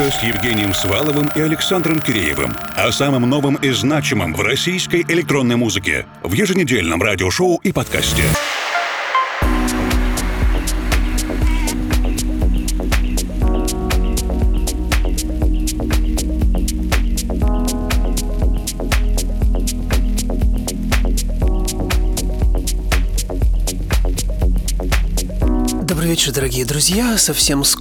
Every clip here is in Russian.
выпуска с Евгением Сваловым и Александром Киреевым о самом новом и значимом в российской электронной музыке в еженедельном радиошоу и подкасте. вечер, дорогие друзья. Совсем скоро,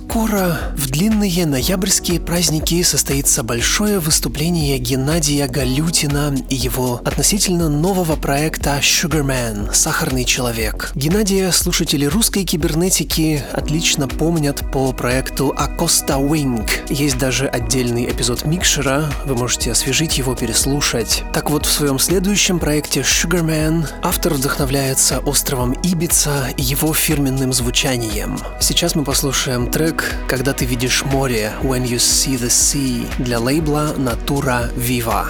в длинные ноябрьские праздники, состоится большое выступление Геннадия Галютина и его относительно нового проекта Sugarman – «Сахарный человек». Геннадия слушатели русской кибернетики отлично помнят по проекту Acosta Wing. Есть даже отдельный эпизод микшера, вы можете освежить его, переслушать. Так вот, в своем следующем проекте Sugarman автор вдохновляется островом Ибица и его фирменным звучанием. Сейчас мы послушаем трек «Когда ты видишь море» When You See the Sea для лейбла Natura Viva.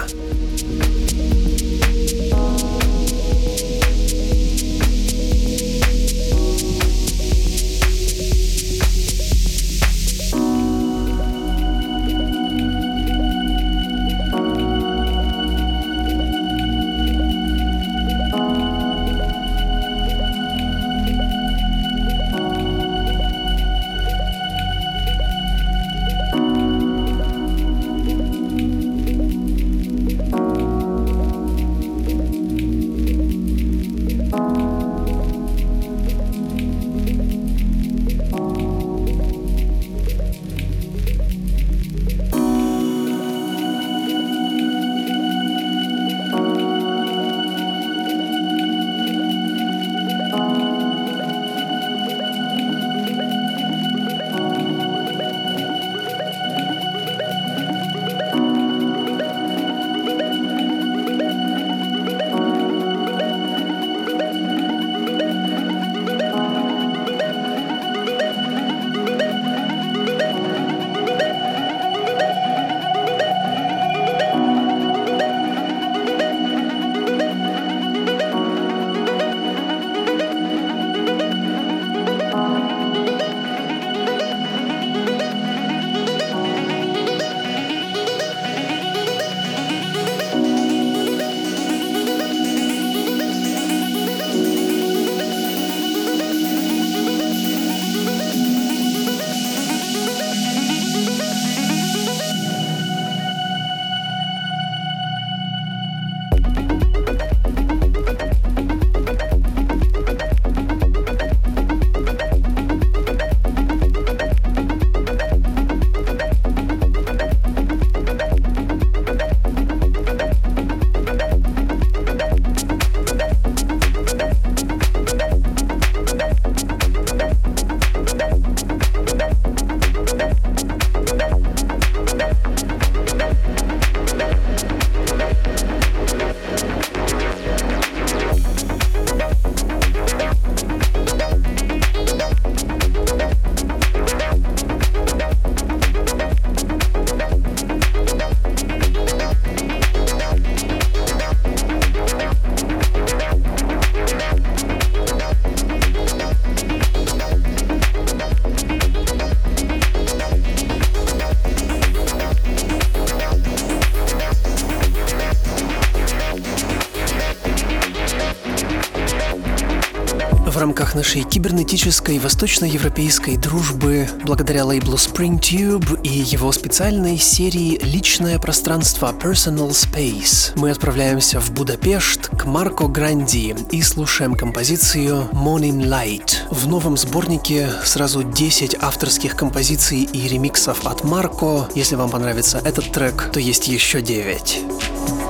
Рамках нашей кибернетической восточноевропейской дружбы, благодаря лейблу SpringTube и его специальной серии «Личное пространство» Personal Space, мы отправляемся в Будапешт к Марко Гранди и слушаем композицию Morning Light. В новом сборнике сразу 10 авторских композиций и ремиксов от Марко. Если вам понравится этот трек, то есть еще 9.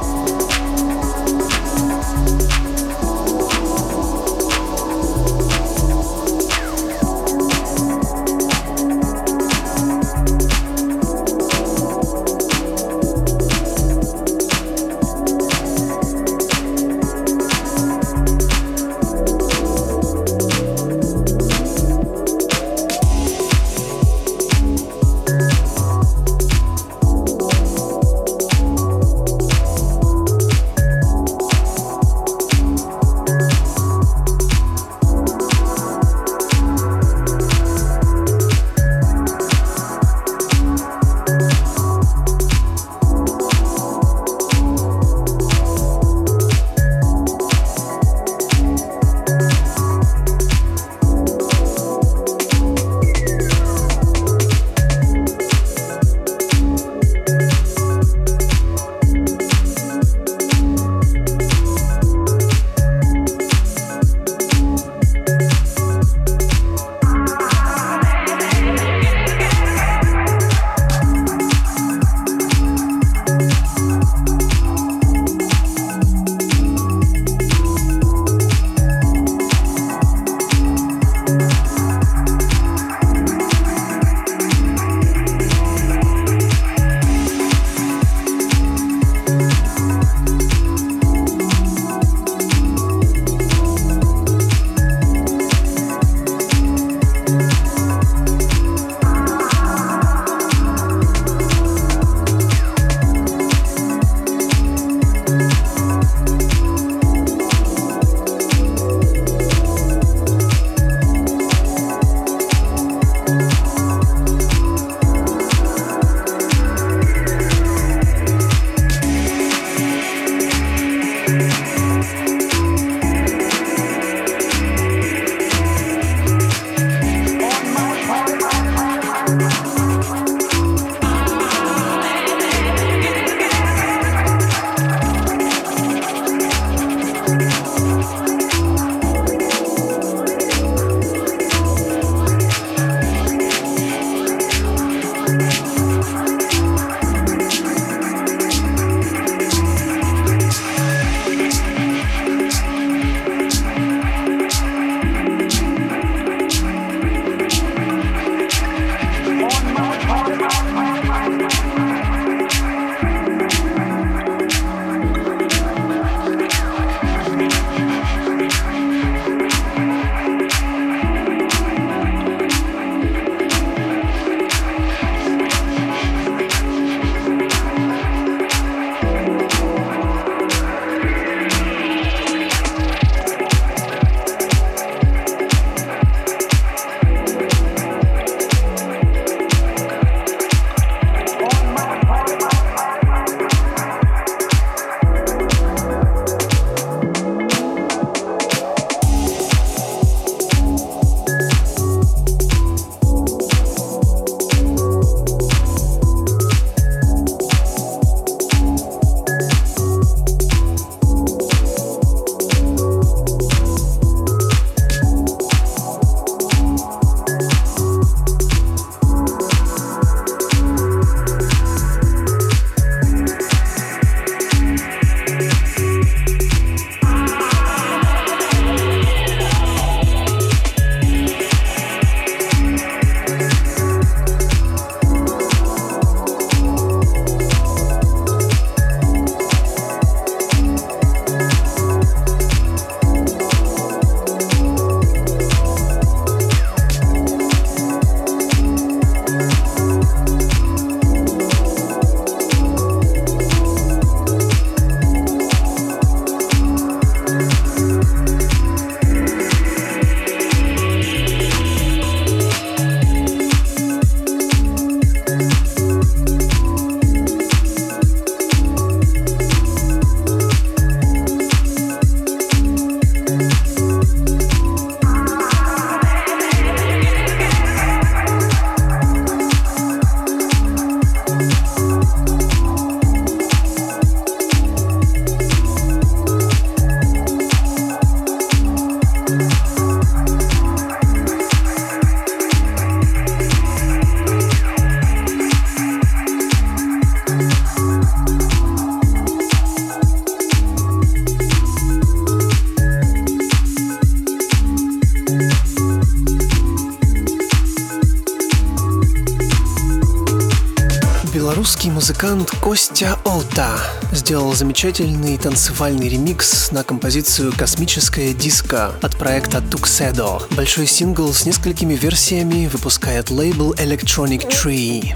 Русский музыкант Костя Ота сделал замечательный танцевальный ремикс на композицию «Космическая диско» от проекта Tuxedo. Большой сингл с несколькими версиями выпускает лейбл Electronic Tree.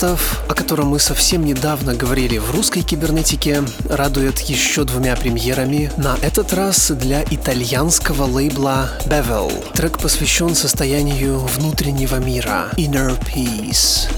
Ахметов, о котором мы совсем недавно говорили в русской кибернетике, радует еще двумя премьерами, на этот раз для итальянского лейбла Bevel. Трек посвящен состоянию внутреннего мира Inner Peace.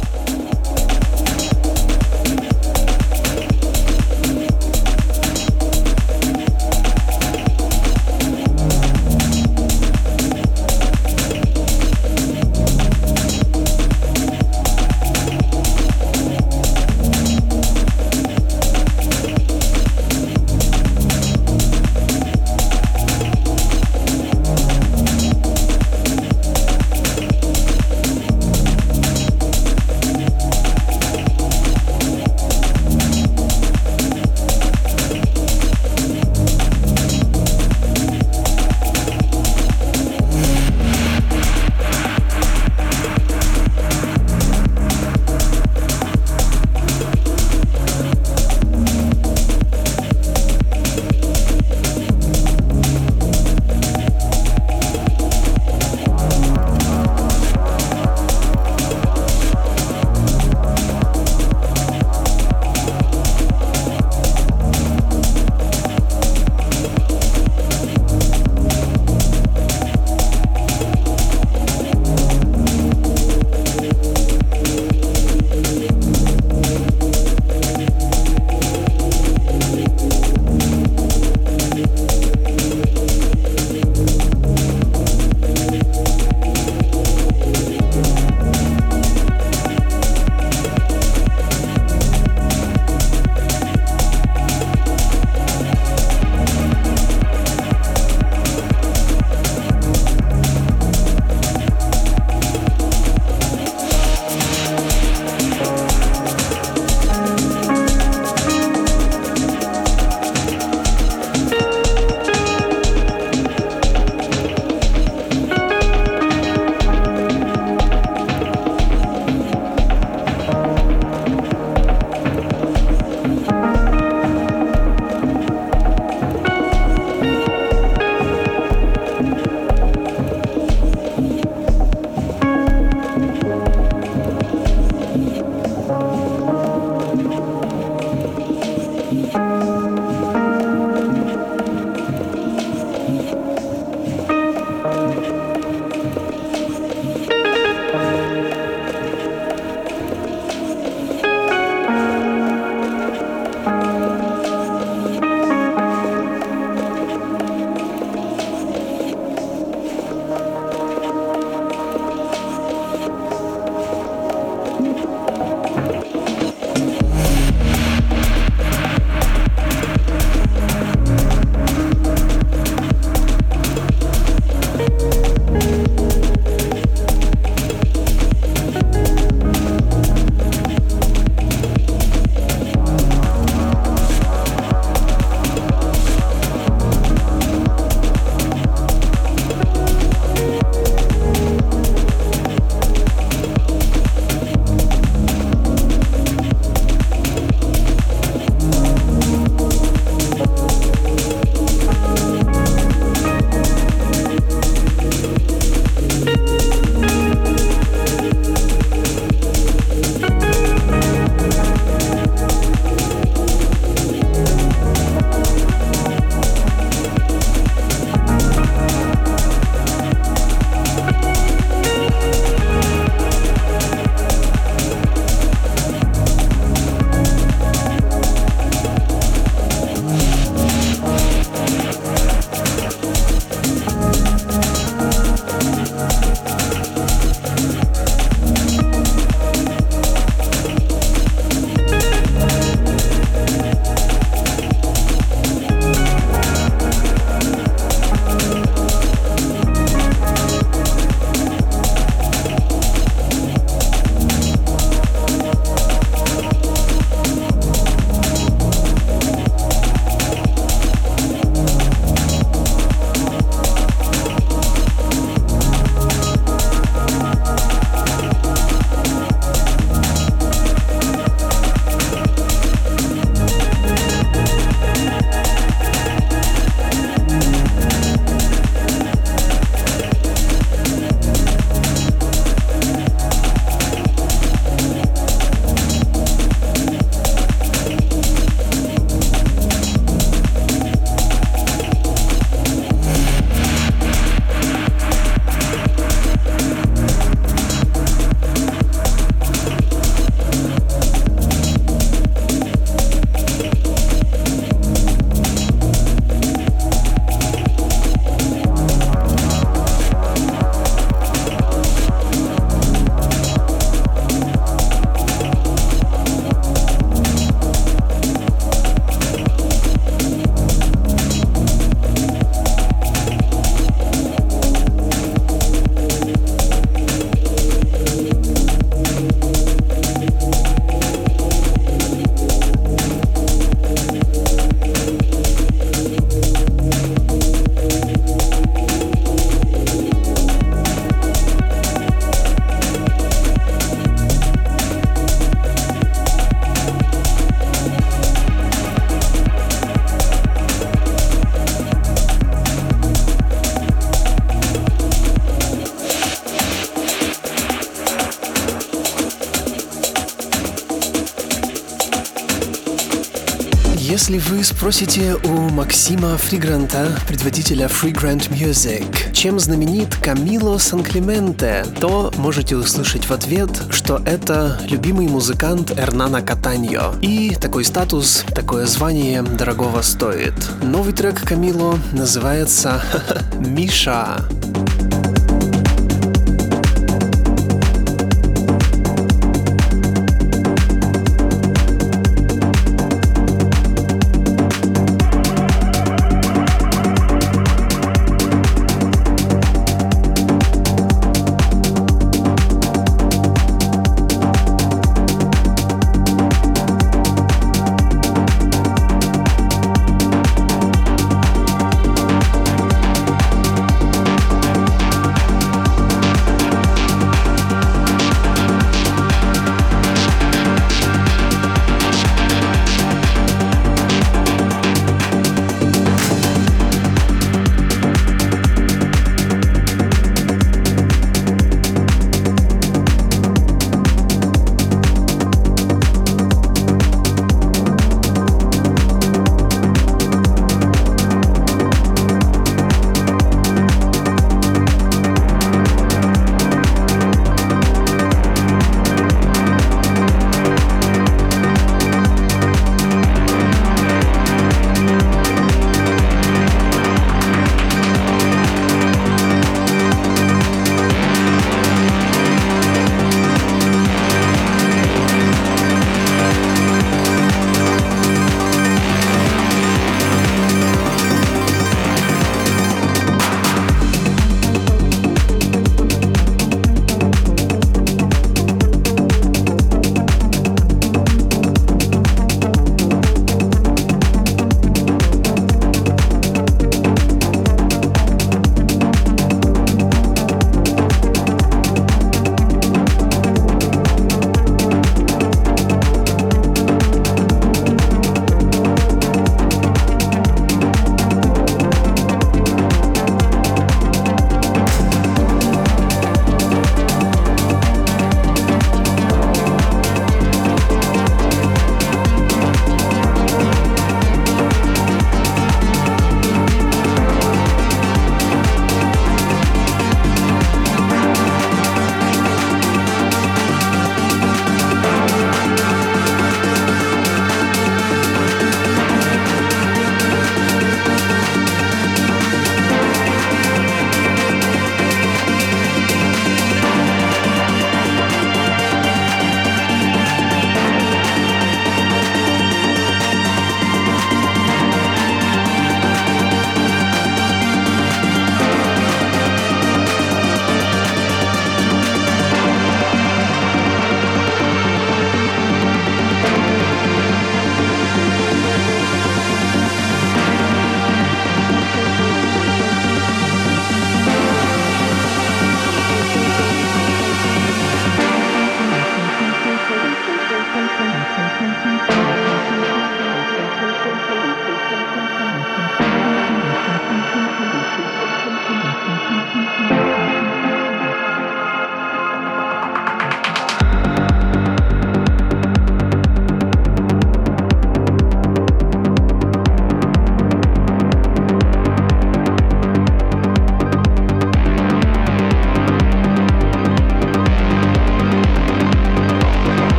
Если вы спросите у Максима Фригранта, предводителя Freegrant Music, чем знаменит Камило Сан-Клементе, то можете услышать в ответ, что это любимый музыкант Эрнана Катаньо. И такой статус, такое звание дорогого стоит. Новый трек Камило называется «Миша».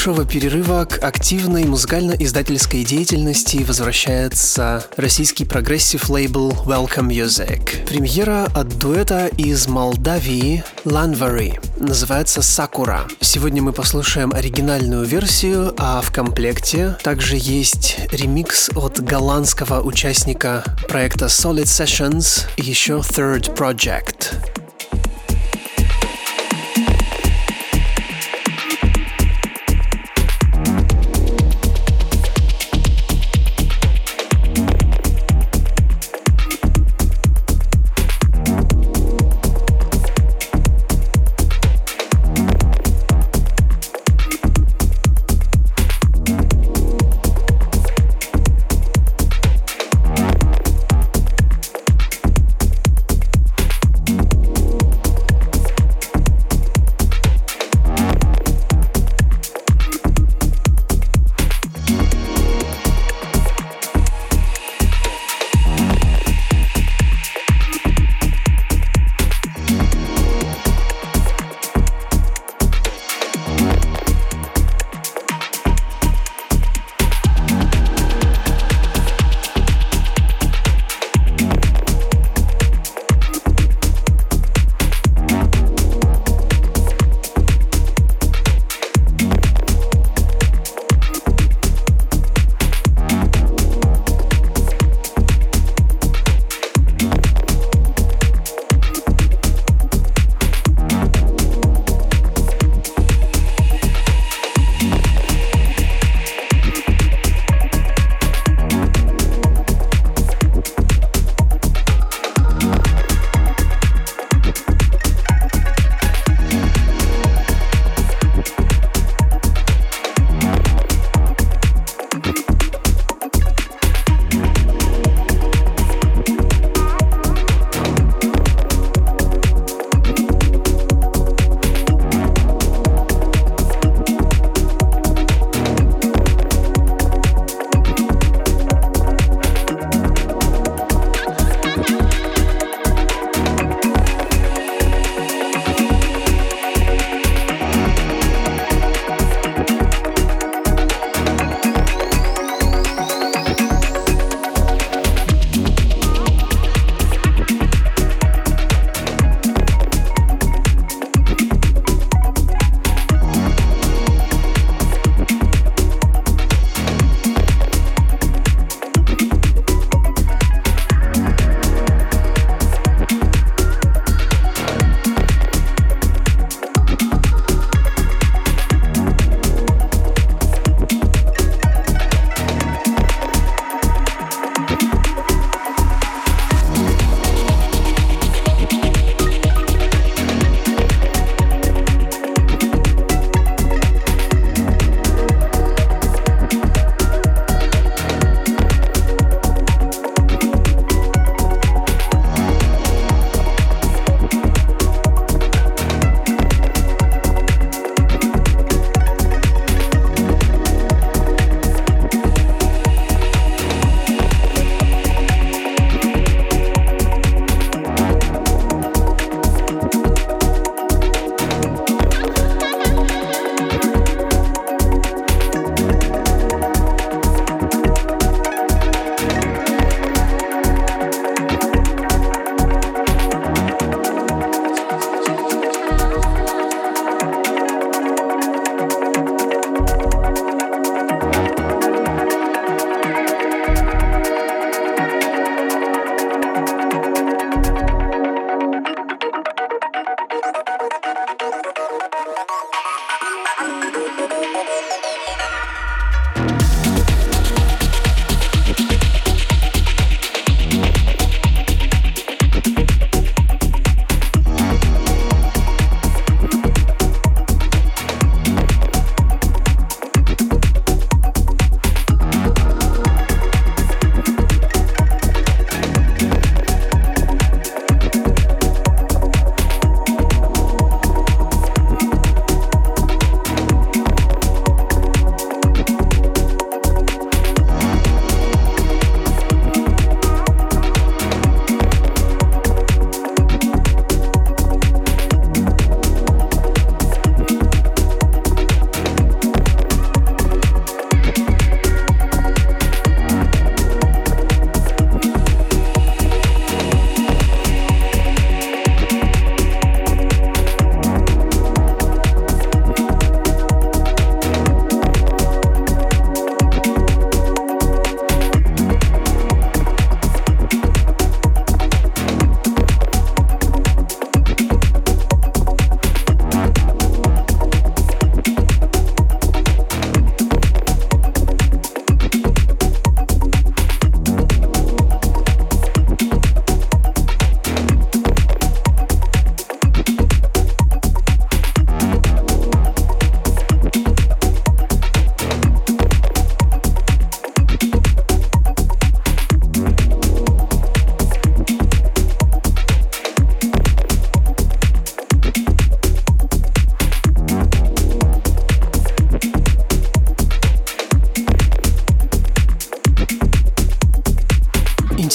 Небольшого перерыва к активной музыкально-издательской деятельности возвращается российский progressive лейбл Welcome Music. Премьера от дуэта из Молдавии Lanvary называется Sakura. Сегодня мы послушаем оригинальную версию, а в комплекте также есть ремикс от голландского участника проекта Solid Sessions еще Third Project.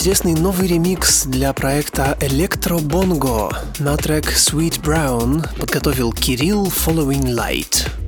Интересный новый ремикс для проекта Electro Bongo на трек Sweet Brown подготовил Кирилл Following Light.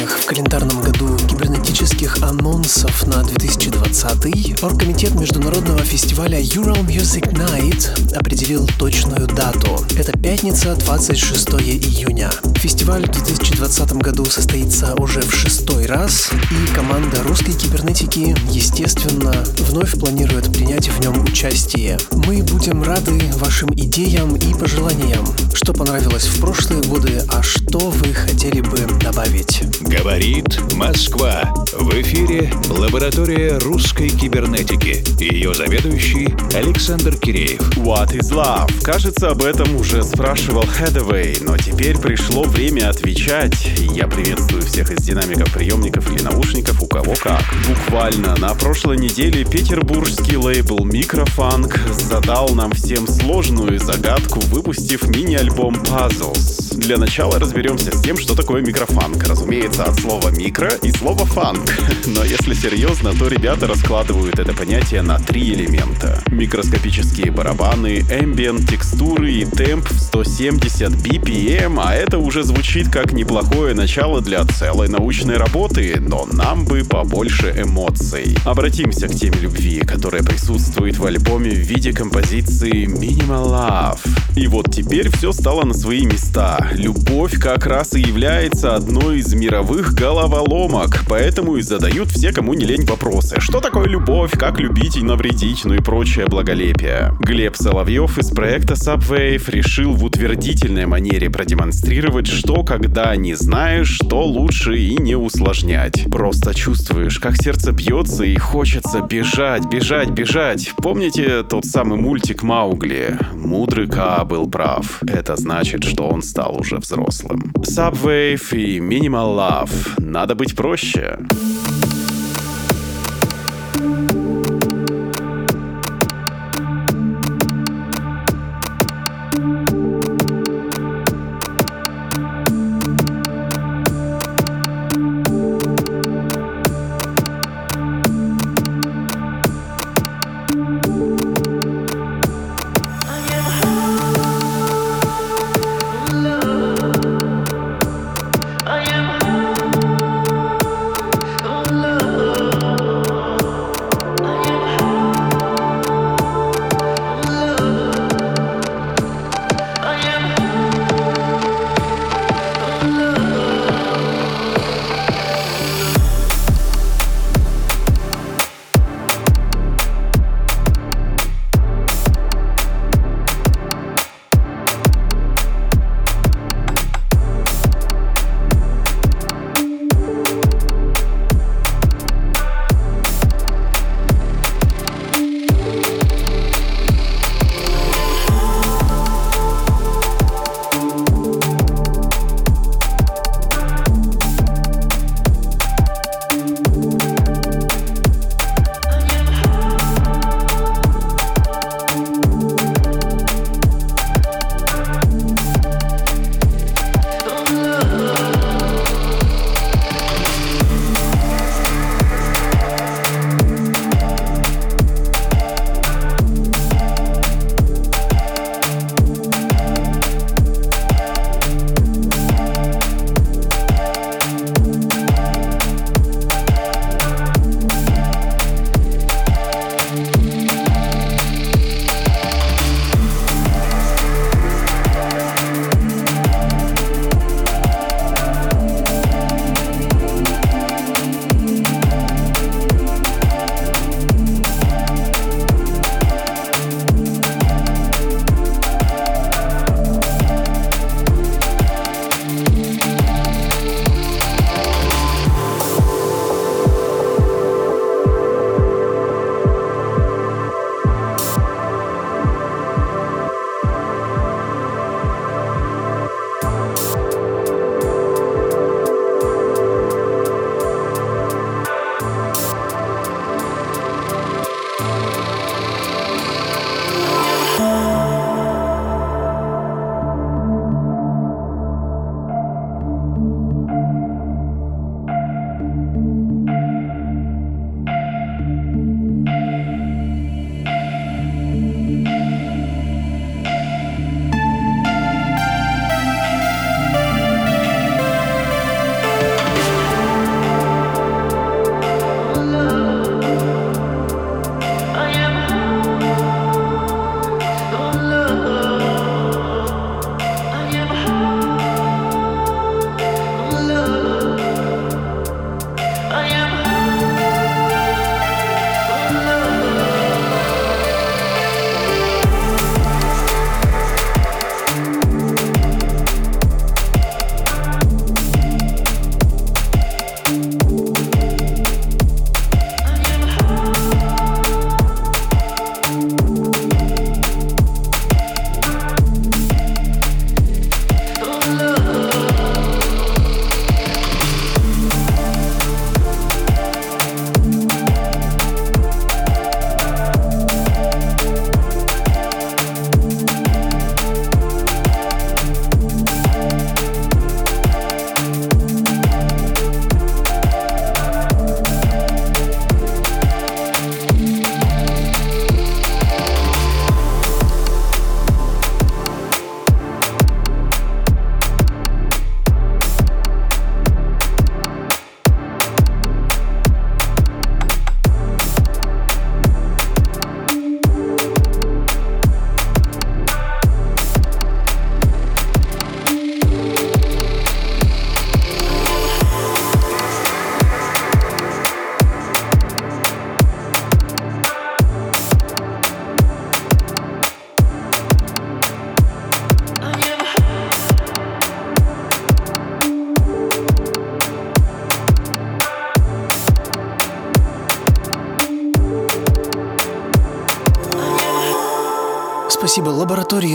Ранних в календарном году кибернетических анонсов на 2020 Оргкомитет Международного фестиваля Ural Music Night определил точную дату. Это пятница, 26 июня. Фестиваль в 2020 году состоится уже в шестой раз, и команда русской кибернетики, естественно, вновь планирует принять в нем участие. Мы будем рады вашим идеям и пожеланиям, что понравилось в прошлые годы, а что вы хотели бы добавить. Говорит Москва. В эфире лаборатория русской кибернетики. Ее заведующий Александр Киреев. What is love? Кажется, об этом уже спрашивал Хэдэвей, но теперь пришло время отвечать. Я приветствую всех из динамиков, приемников или наушников, у кого как. Буквально на прошлой неделе петербургский лейбл Микрофанк задал нам всем сложную загадку, выпустив мини-альбом Puzzles. Для начала разберемся с тем, что такое микрофанк. Разумеется, от слова микро и слова фанк. Но если серьезно, то ребята раскладывают это понятие на три элемента. Микроскопические барабаны, ambient, текстуры и темп в 170 BPM, а это уже звучит как неплохое начало для целой научной работы, но нам бы побольше эмоций. Обратимся к теме любви, которая присутствует в альбоме в виде композиции Minimal Love. И вот теперь все стало на свои места. Любовь как раз и является одной из мировых головоломок, поэтому и задают все, кому не лень вопросы. Что такое любовь, как любить и навредить, ну и прочее благолепие. Глеб Соловьев из проекта Subwave решил в утвердительной манере продемонстрировать, что когда не знаешь, что лучше и не усложнять. Просто чувствуешь, как сердце бьется и хочется бежать, бежать, бежать. Помните тот самый мультик Маугли? Мудрый Ка был прав. Это значит, что он стал уже взрослым. Subwave и Minimal Love. Надо быть проще.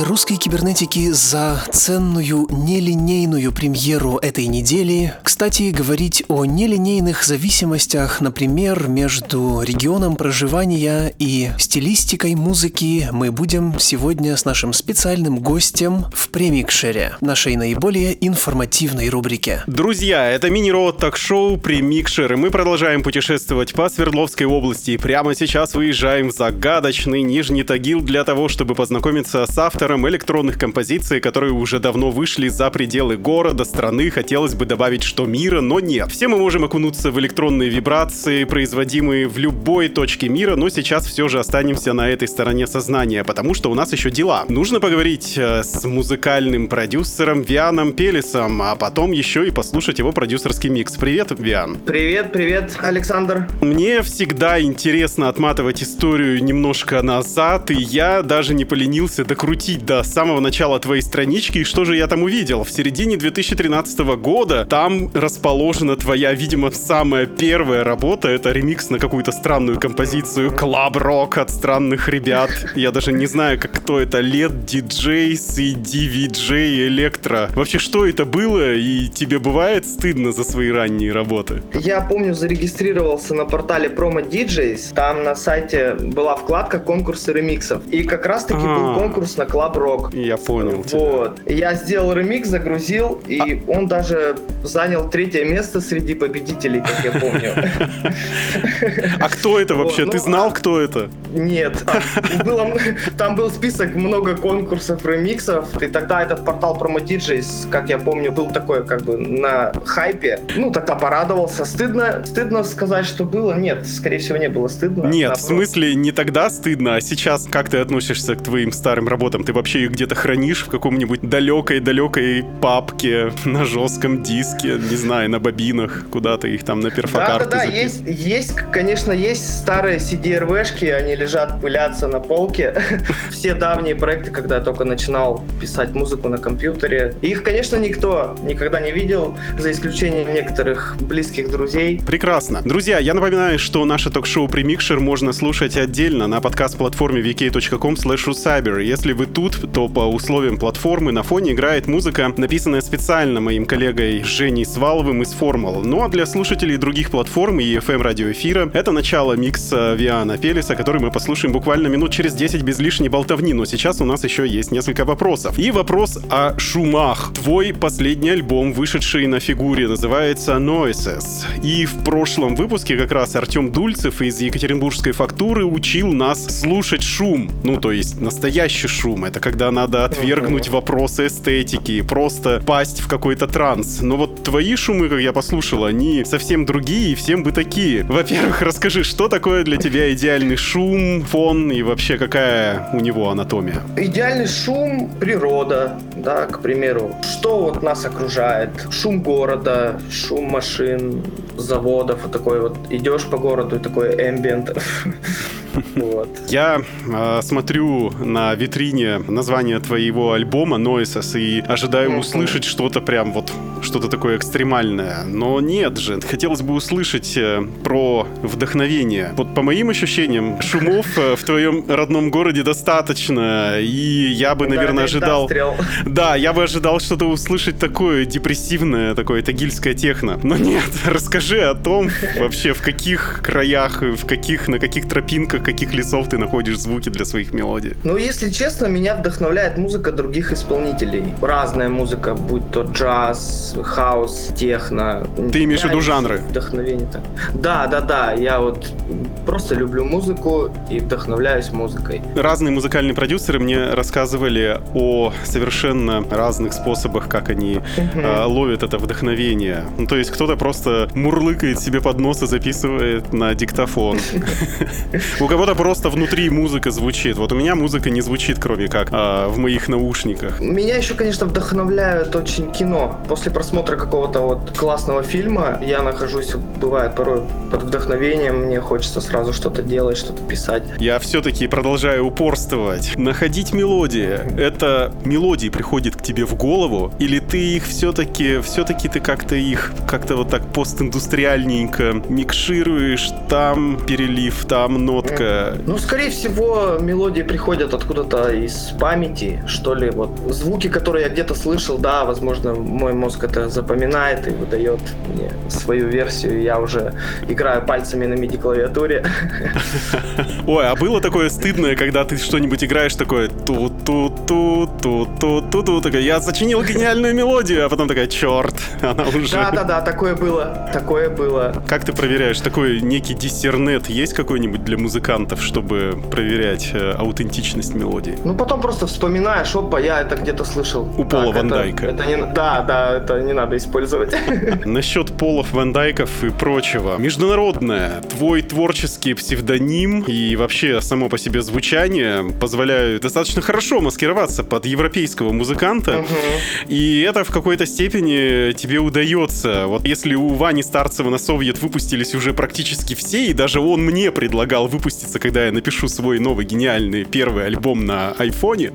Русской кибернетики за ценную нелинейную премьеру этой недели. Кстати, говорить о нелинейных зависимостях, например, между регионом проживания и стилистикой музыки мы будем сегодня с нашим специальным гостем премикшере, нашей наиболее информативной рубрике. Друзья, это мини-роуд ток-шоу «Премикшер», и мы продолжаем путешествовать по Свердловской области. И прямо сейчас выезжаем в загадочный Нижний Тагил для того, чтобы познакомиться с автором электронных композиций, которые уже давно вышли за пределы города, страны. Хотелось бы добавить, что мира, но нет. Все мы можем окунуться в электронные вибрации, производимые в любой точке мира, но сейчас все же останемся на этой стороне сознания, потому что у нас еще дела. Нужно поговорить э, с музыкальным продюсером Вианом Пелесом, а потом еще и послушать его продюсерский микс. Привет, Виан. Привет, привет, Александр. Мне всегда интересно отматывать историю немножко назад, и я даже не поленился докрутить до самого начала твоей странички, и что же я там увидел? В середине 2013 года там расположена твоя, видимо, самая первая работа, это ремикс на какую-то странную композицию Club Rock от странных ребят. Я даже не знаю, как кто это, Лет DJs и DVJ Электро. Вообще, что это было, и тебе бывает стыдно за свои ранние работы? Я помню, зарегистрировался на портале Promo DJs. Там на сайте была вкладка конкурсы ремиксов. И как раз таки был А. конкурс на Club Rock. Я понял тебя. Вот. Я сделал ремикс, загрузил, и он даже занял третье место среди победителей, как я помню. А кто это вообще? Ты ну, знал, а- кто это? Нет. Было, там был список много конкурсов, ремиксов, и тогда этот портал Promo DJs, как я помню, был такой как бы на хайпе. Ну, тогда порадовался. Стыдно, стыдно сказать, что было? Нет, скорее всего, не было стыдно. Нет, в Наоборот. смысле, не тогда стыдно, а сейчас как ты относишься к твоим старым работам? Ты вообще их где-то хранишь в каком-нибудь далекой-далекой папке на жестком диске, не знаю, на бобинах, куда-то их там на перфокарты да, записываешь? есть, есть, конечно, есть старые CDRV-шки, они лежат, пылятся на полке. Все давние проекты, когда я только начинал писать музыку на компьютере. Их, конечно, никто никогда не видел, за исключением некоторых близких друзей. Прекрасно. Друзья, я напоминаю, что наше ток-шоу Премикшер можно слушать отдельно на подкаст-платформе vk.com cyber. Если вы тут, то по условиям платформы на фоне играет музыка, написанная специально моим коллегой Женей Сваловым из Формул. Ну а для слушателей других платформ и FM радиоэфира это начало микса Виана Пелеса, который мы послушаем буквально минут через 10 без лишней болтовни. Но сейчас у нас еще есть несколько вопросов. И вопрос о шумах. Твой последний альбом, вышедший на фигуре, называется Noises. И в прошлом выпуске как раз Артем Дульцев из Екатеринбургской фактуры учил нас слушать шум. Ну, то есть настоящий шум. Это когда надо отвергнуть вопросы эстетики, просто пасть в какой-то транс. Но вот твои шумы, как я послушал, они совсем другие и всем бы такие. Во-первых, расскажи, что такое для тебя идеальный шум, фон и вообще какая у него анатомия? Идеальный шум — природа, да, к примеру. Что вот нас окружает? Шум города, шум машин, заводов, вот такой вот. Идешь по городу такой эмбиент. Вот. Я э, смотрю на витрине название твоего альбома Noises и ожидаю Мгм. услышать что-то прям вот, что-то такое экстремальное. Но нет же, хотелось бы услышать э, про вдохновение. Вот по моим ощущениям, шумов э, в твоем родном городе достаточно, и я бы, наверное, Да, ожидал... индастриал. Да, я бы ожидал что-то услышать такое депрессивное, такое тагильское техно. Но нет, расскажи о том вообще, в каких краях, в каких, на каких тропинках, каких лесов ты находишь звуки для своих мелодий. Ну, если честно, меня вдохновляет музыка других исполнителей. Разная музыка, будь то джаз, хаус, техно. Ты имеешь в виду жанры? Вдохновение так. Да, да, да. Я вот просто люблю музыку и вдохновляюсь музыкой. Разные музыкальные продюсеры мне рассказывали о совершенно разных способах, как они э, ловят это вдохновение. Ну, то есть кто-то просто мурлыкает себе под нос и записывает на диктофон. У кого-то просто внутри музыка звучит. Вот у меня музыка не звучит, кроме как а, в моих наушниках. Меня еще, конечно, вдохновляет очень кино. После просмотра какого-то вот классного фильма я нахожусь, бывает порой под вдохновением, мне хочется сразу что-то делать, что-то писать. Я все-таки продолжаю упорствовать. Находить мелодии. Это мелодии приходят к тебе в голову, или ты их все-таки, все-таки ты как-то их как-то вот так постиндустриальненько микшируешь, там перелив, там нотка. Ну, скорее всего, мелодии приходят откуда-то из памяти, что ли, вот звуки, которые я где-то слышал, да, возможно, мой мозг это запоминает и выдает мне свою версию, я уже играю пальцами на MIDI-клавиатуре. Ой, а было такое стыдное, когда ты что-нибудь играешь такое ту ту ту ту такая, я сочинил гениальную мелодию, а потом такая, черт, она уже... Да-да-да, такое было, такое было. Как ты проверяешь, такой некий диссернет есть какой-нибудь для музыкантов, чтобы проверять э, аутентичность мелодии? Ну, потом просто вспоминаешь, опа, я это где-то слышал. У Пола Так, Ван это- Дайка. Это не, да, да, это не надо использовать. Насчет Полов, Ван Дайков и прочего. Международное. Твой творческий псевдоним и вообще само по себе звучание позволяют достаточно хорошо маскироваться под европейского музыканта. И это в какой-то степени тебе удается. Вот если у Вани Старцева на Совет выпустились уже практически все, и даже он мне предлагал выпуститься, когда я напишу свой новый гениальный первый альбом на айфоне,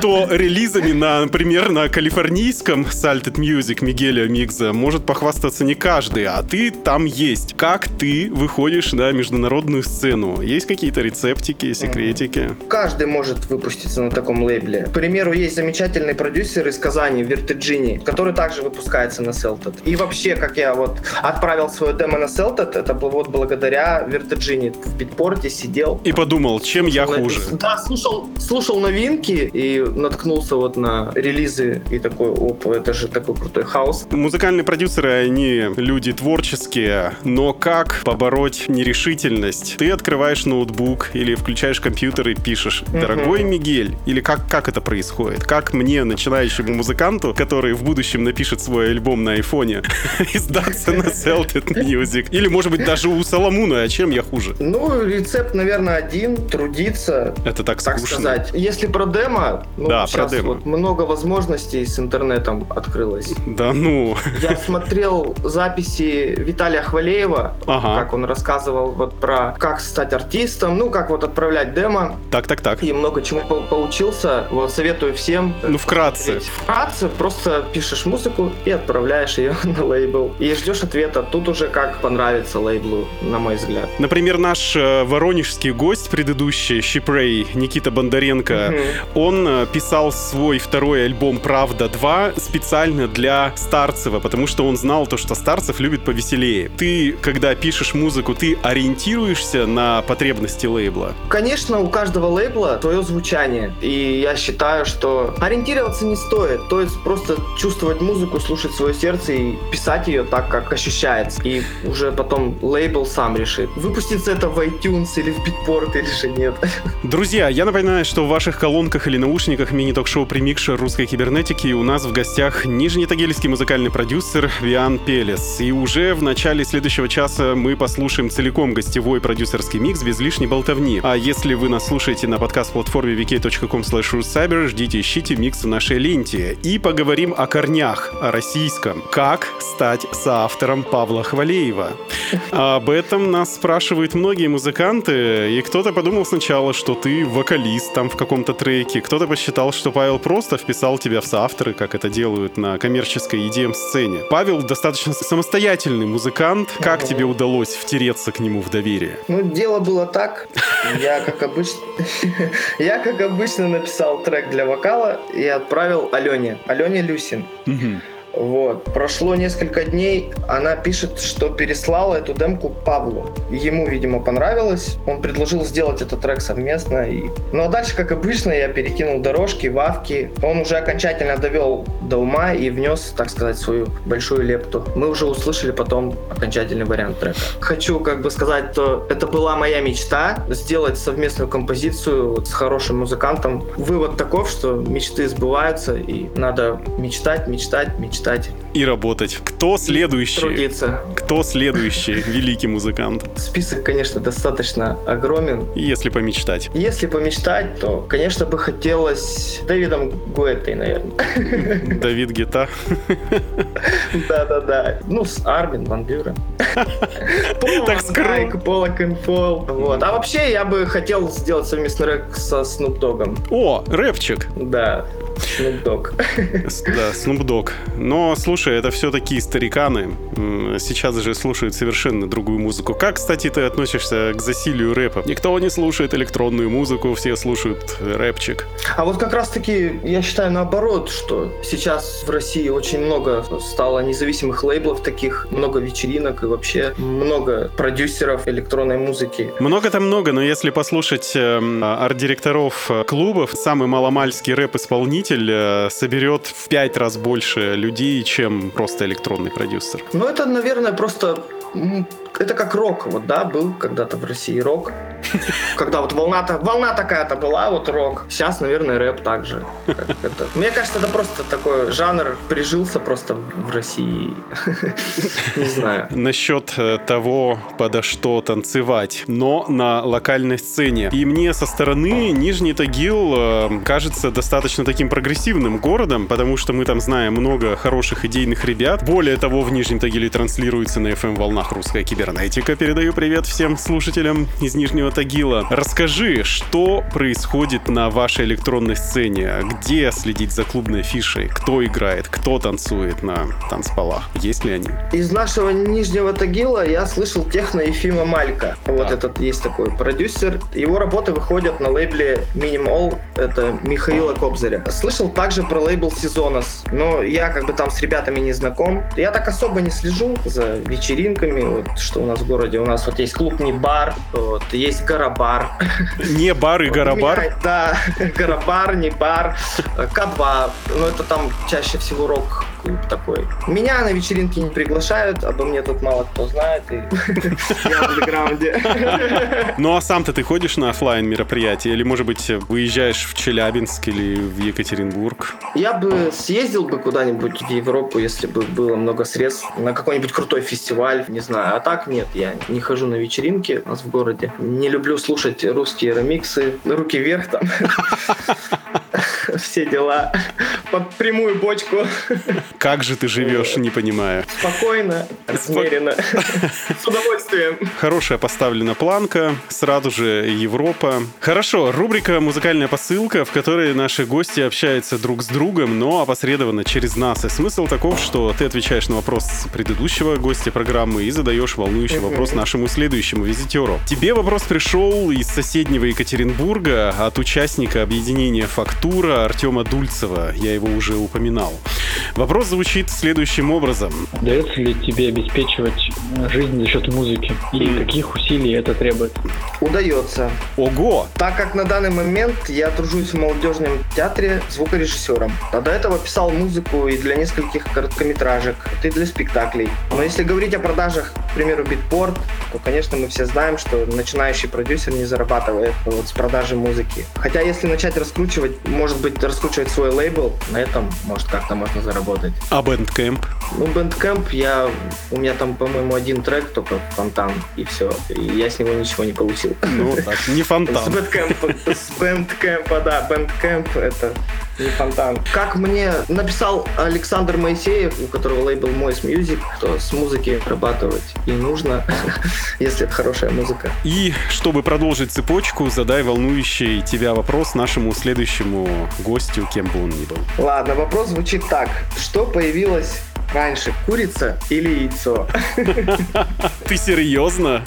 то релизами, на, например, на калифорнийском Salted Music Мигеля Мигза может похвастаться не каждый, а ты там есть. Как ты выходишь на международную сцену? Есть какие-то рецептики, секретики? Каждый может выпуститься на таком лейбле. К примеру, есть замечательный продюсер из Казани, Вертиджини, который также выпускается на Celted. И вообще, как я вот отправил свое демо на Celted, это было вот благодаря Вертиджини. В битпорте сидел. И подумал, чем я хуже? Да, слушал, слушал новинки и наткнулся вот на релизы и такой, оп, это же такой крутой хаос. Музыкальные продюсеры, они люди творческие, но как побороть нерешительность? Ты открываешь ноутбук или включаешь компьютер и пишешь «Дорогой Мигель», или как, как это происходит? Как мне, начинающему музыканту, который в будущем напишет свой альбом на айфоне, издаться на Celted Music? Или, может быть, даже у Соломуна, а чем я хуже? Ну, рецепт, наверное, один, трудиться, Это так так скучно. сказать. Если про демо, ну, Да, про сейчас демо. вот много возможностей с интернетом открылось. Да ну, Я смотрел записи Виталия Хвалеева, Ага. как он рассказывал вот про как стать артистом, ну, как вот отправлять демо, так-так-так. и много чему по- поучился. Вот советую всем. Ну, вкратце. Вкратце просто пишешь музыку и отправляешь ее на лейбл. И ждешь ответа. Тут уже как понравится лейблу, на мой взгляд. Например, наш э, воронежский гость предыдущий, Щипрей, Никита Бондаренко, он э, писал свой второй альбом «Правда 2» специально для Старцева, потому что он знал то, что Старцев любит повеселее. Ты, когда пишешь музыку, ты ориентируешься на потребности лейбла? Конечно, у каждого лейбла свое звучание. И я считаю, что ориентироваться не стоит. То есть просто чувствовать музыку, слушать свое сердце и писать ее так, как ощущается. И уже потом лейбл сам решит, выпустится это в iTunes или в Beatport или же нет. Друзья, я напоминаю, что в ваших колонках или наушниках мини-ток-шоу «Примикшер русской кибернетики» у нас в гостях нижнетагильский музыкальный продюсер Виан Пелес. И уже в начале следующего часа мы послушаем целиком гостевой продюсерский микс без лишней болтовни. А если вы нас слушаете на подкаст-платформе vk.com cyber ждите, ищите микс в нашей ленте. И поговорим о корнях, о российском. Как стать соавтором Павла Хвалеева? Об этом нас спрашивают многие музыканты, и кто-то подумал сначала, что ты вокалист там в каком-то треке, кто-то посчитал, что Павел просто вписал тебя в соавторы, как это делают на коммерческой EDM-сцене. Павел достаточно самостоятельный музыкант. Как тебе удалось втереться к нему в доверие? Ну, дело было так. Я, как обычно, я, как обычно, написал трек для вокала и отправил Алене. Алене Люсин. Вот. Прошло несколько дней, она пишет, что переслала эту демку Павлу. Ему, видимо, понравилось. Он предложил сделать этот трек совместно. И... Ну а дальше, как обычно, я перекинул дорожки, вавки. Он уже окончательно довел до ума и внес, так сказать, свою большую лепту. Мы уже услышали потом окончательный вариант трека. Хочу как бы сказать, что это была моя мечта сделать совместную композицию с хорошим музыкантом. Вывод таков, что мечты сбываются и надо мечтать, мечтать, мечтать мечтать. И работать. Кто следующий? Трудиться. Кто следующий великий музыкант? Список, конечно, достаточно огромен. Если помечтать. Если помечтать, то, конечно, бы хотелось Дэвидом Гуэтой, наверное. Давид Гита. Да-да-да. Ну, с Армин Ван Бюрен. Так скромно. Пола Кенфол. Вот. А вообще, я бы хотел сделать совместный рэп со Snoop Dogg'ом. О, рэпчик. Да, Snoop Dogg. С- Да, Dogg. Но, слушай, это все такие стариканы. Сейчас же слушают совершенно другую музыку. Как, кстати, ты относишься к засилию рэпа? Никто не слушает электронную музыку, все слушают рэпчик. А вот как раз-таки я считаю наоборот, что сейчас в России очень много стало независимых лейблов таких, много вечеринок и вообще много продюсеров электронной музыки. Много-то много, но если послушать эм, арт-директоров э, клубов, самый маломальский рэп-исполнитель э, соберет в пять раз больше людей, чем просто электронный продюсер. Ну это, наверное, просто это как рок, вот, да, был когда-то в России рок. Когда вот волна, волна такая-то была, вот рок. Сейчас, наверное, рэп также. Мне кажется, это просто такой жанр прижился просто в России. Не знаю. Насчет э, того, подо что танцевать, но на локальной сцене. И мне со стороны Нижний Тагил э, кажется достаточно таким прогрессивным городом, потому что мы там знаем много хороших идейных ребят. Более того, в Нижнем Тагиле транслируется на FM-волнах русская кибернетика. Передаю привет всем слушателям из Нижнего Тагила. Расскажи, что происходит на вашей электронной сцене? Где следить за клубной фишей? Кто играет? Кто танцует на танцполах? Есть ли они? Из нашего Нижнего Тагила я слышал техно Ефима Малька. Вот Да. этот есть такой продюсер. Его работы выходят на лейбле Minimal. Это Михаила Кобзаря. Слышал также про лейбл Сезонос. Но я как бы там с ребятами не знаком. Я так особо не слежу за вечеринками, вот, что у нас в городе. У нас вот есть клуб не бар, вот, есть Гарабар. Не бар и гарабар? меня, Да, Гарабар, не бар, К2. Но это там чаще всего рок клуб такой. Меня на вечеринки не приглашают, обо мне тут мало кто знает, и я в андеграунде. Ну а сам-то ты ходишь на оффлайн мероприятия или, может быть, выезжаешь в Челябинск или в Екатеринбург? Я бы съездил бы куда-нибудь в Европу, если бы было много средств, на какой-нибудь крутой фестиваль, не знаю. А так нет, я не хожу на вечеринки у нас в городе. Не люблю слушать русские ремиксы, руки вверх там. Все дела под прямую бочку. Как же ты живешь, не понимаю. Спокойно, размеренно, с удовольствием. Хорошая поставлена планка, сразу же Европа. Хорошо, рубрика «Музыкальная посылка», в которой наши гости общаются друг с другом, но опосредованно через нас. И смысл таков, что ты отвечаешь на вопрос предыдущего гостя программы и задаешь волнующий вопрос нашему следующему визитеру. Тебе вопрос пришел из соседнего Екатеринбурга от участника объединения «Фактура» Артема Дульцева. Я его уже упоминал. Вопрос звучит следующим образом. Удается ли тебе обеспечивать жизнь за счет музыки? И Мгм. каких усилий это требует? Удается. Ого! Так как на данный момент я тружусь в молодежном театре звукорежиссером. А до этого писал музыку и для нескольких короткометражек, и для спектаклей. Но если говорить о продажах, к примеру, битпорт, то, конечно, мы все знаем, что начинающий продюсер не зарабатывает вот с продажи музыки. Хотя, если начать раскручивать, может быть, раскручивать свой лейбл, на этом, может, как-то можно заработать. А Bandcamp? Ну, Bandcamp, я... У меня там, по-моему, один трек только фонтан, и все. И я с него ничего не получил. Ну, так, не С фонтан. Bandcamp а, с Bandcamp а, да, Bandcamp это не фонтан. Как мне написал Александр Моисеев, у которого лейбл Moist Music, что с музыки зарабатывать и нужно, если это хорошая музыка. И, чтобы продолжить цепочку, задай волнующий тебя вопрос нашему следующему гостю, кем бы он ни был. Ладно, вопрос звучит так. Что появилось раньше, курица или яйцо? Ты серьезно?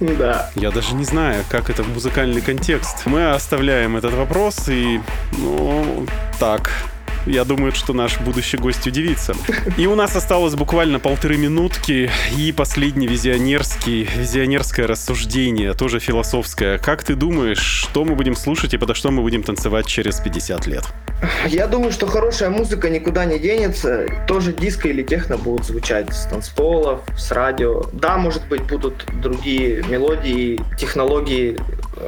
Да. Я даже не знаю, как это в музыкальный контекст. Мы оставляем этот вопрос и, ну, так. Я думаю, что наш будущий гость удивится. И у нас осталось буквально полторы минутки и последний визионерский, визионерское рассуждение, тоже философское. Как ты думаешь, что мы будем слушать и подо что мы будем танцевать через 50 лет? Я думаю, что хорошая музыка никуда не денется. Тоже диско или техно будут звучать с танцполов, с радио. Да, может быть, будут другие мелодии, технологии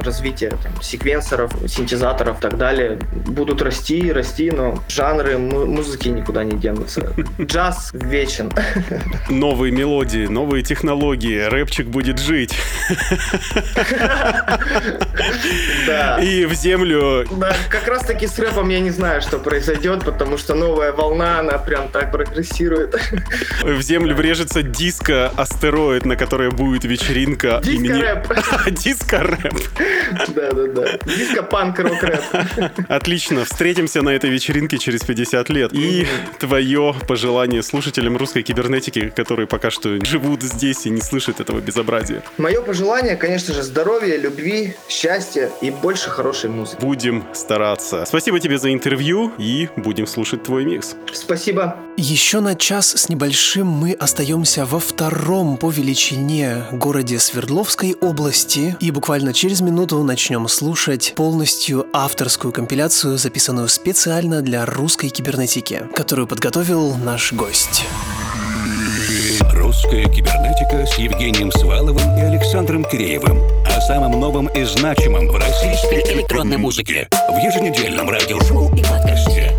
развитие там, секвенсоров, синтезаторов и так далее будут расти, расти, но жанры музыки никуда не денутся. Джаз вечен. Новые мелодии, новые технологии, рэпчик будет жить. Да. И в землю... Да, как раз таки с рэпом я не знаю, что произойдет, потому что новая волна, она прям так прогрессирует. В землю врежется диско-астероид, на которой будет вечеринка Диско-рэп. Диско-рэп. Да-да-да. Диско-панк-рок-рэп. Отлично. Встретимся на этой вечеринке через 50 лет. И твое пожелание слушателям русской кибернетики, которые пока что живут здесь и не слышат этого безобразия. Мое пожелание, конечно же, здоровья, любви, счастья и больше хорошей музыки. Будем стараться. Спасибо тебе за интервью и будем слушать твой микс. Спасибо. Еще на час с небольшим мы остаемся во втором по величине городе Свердловской области и буквально через минуту начнем слушать полностью авторскую компиляцию, записанную специально для русской кибернетики, которую подготовил наш гость. Русская кибернетика с Евгением Сваловым и Александром Киреевым. О самом новом и значимом в российской электронной музыке. В еженедельном радиошоу и подкасте.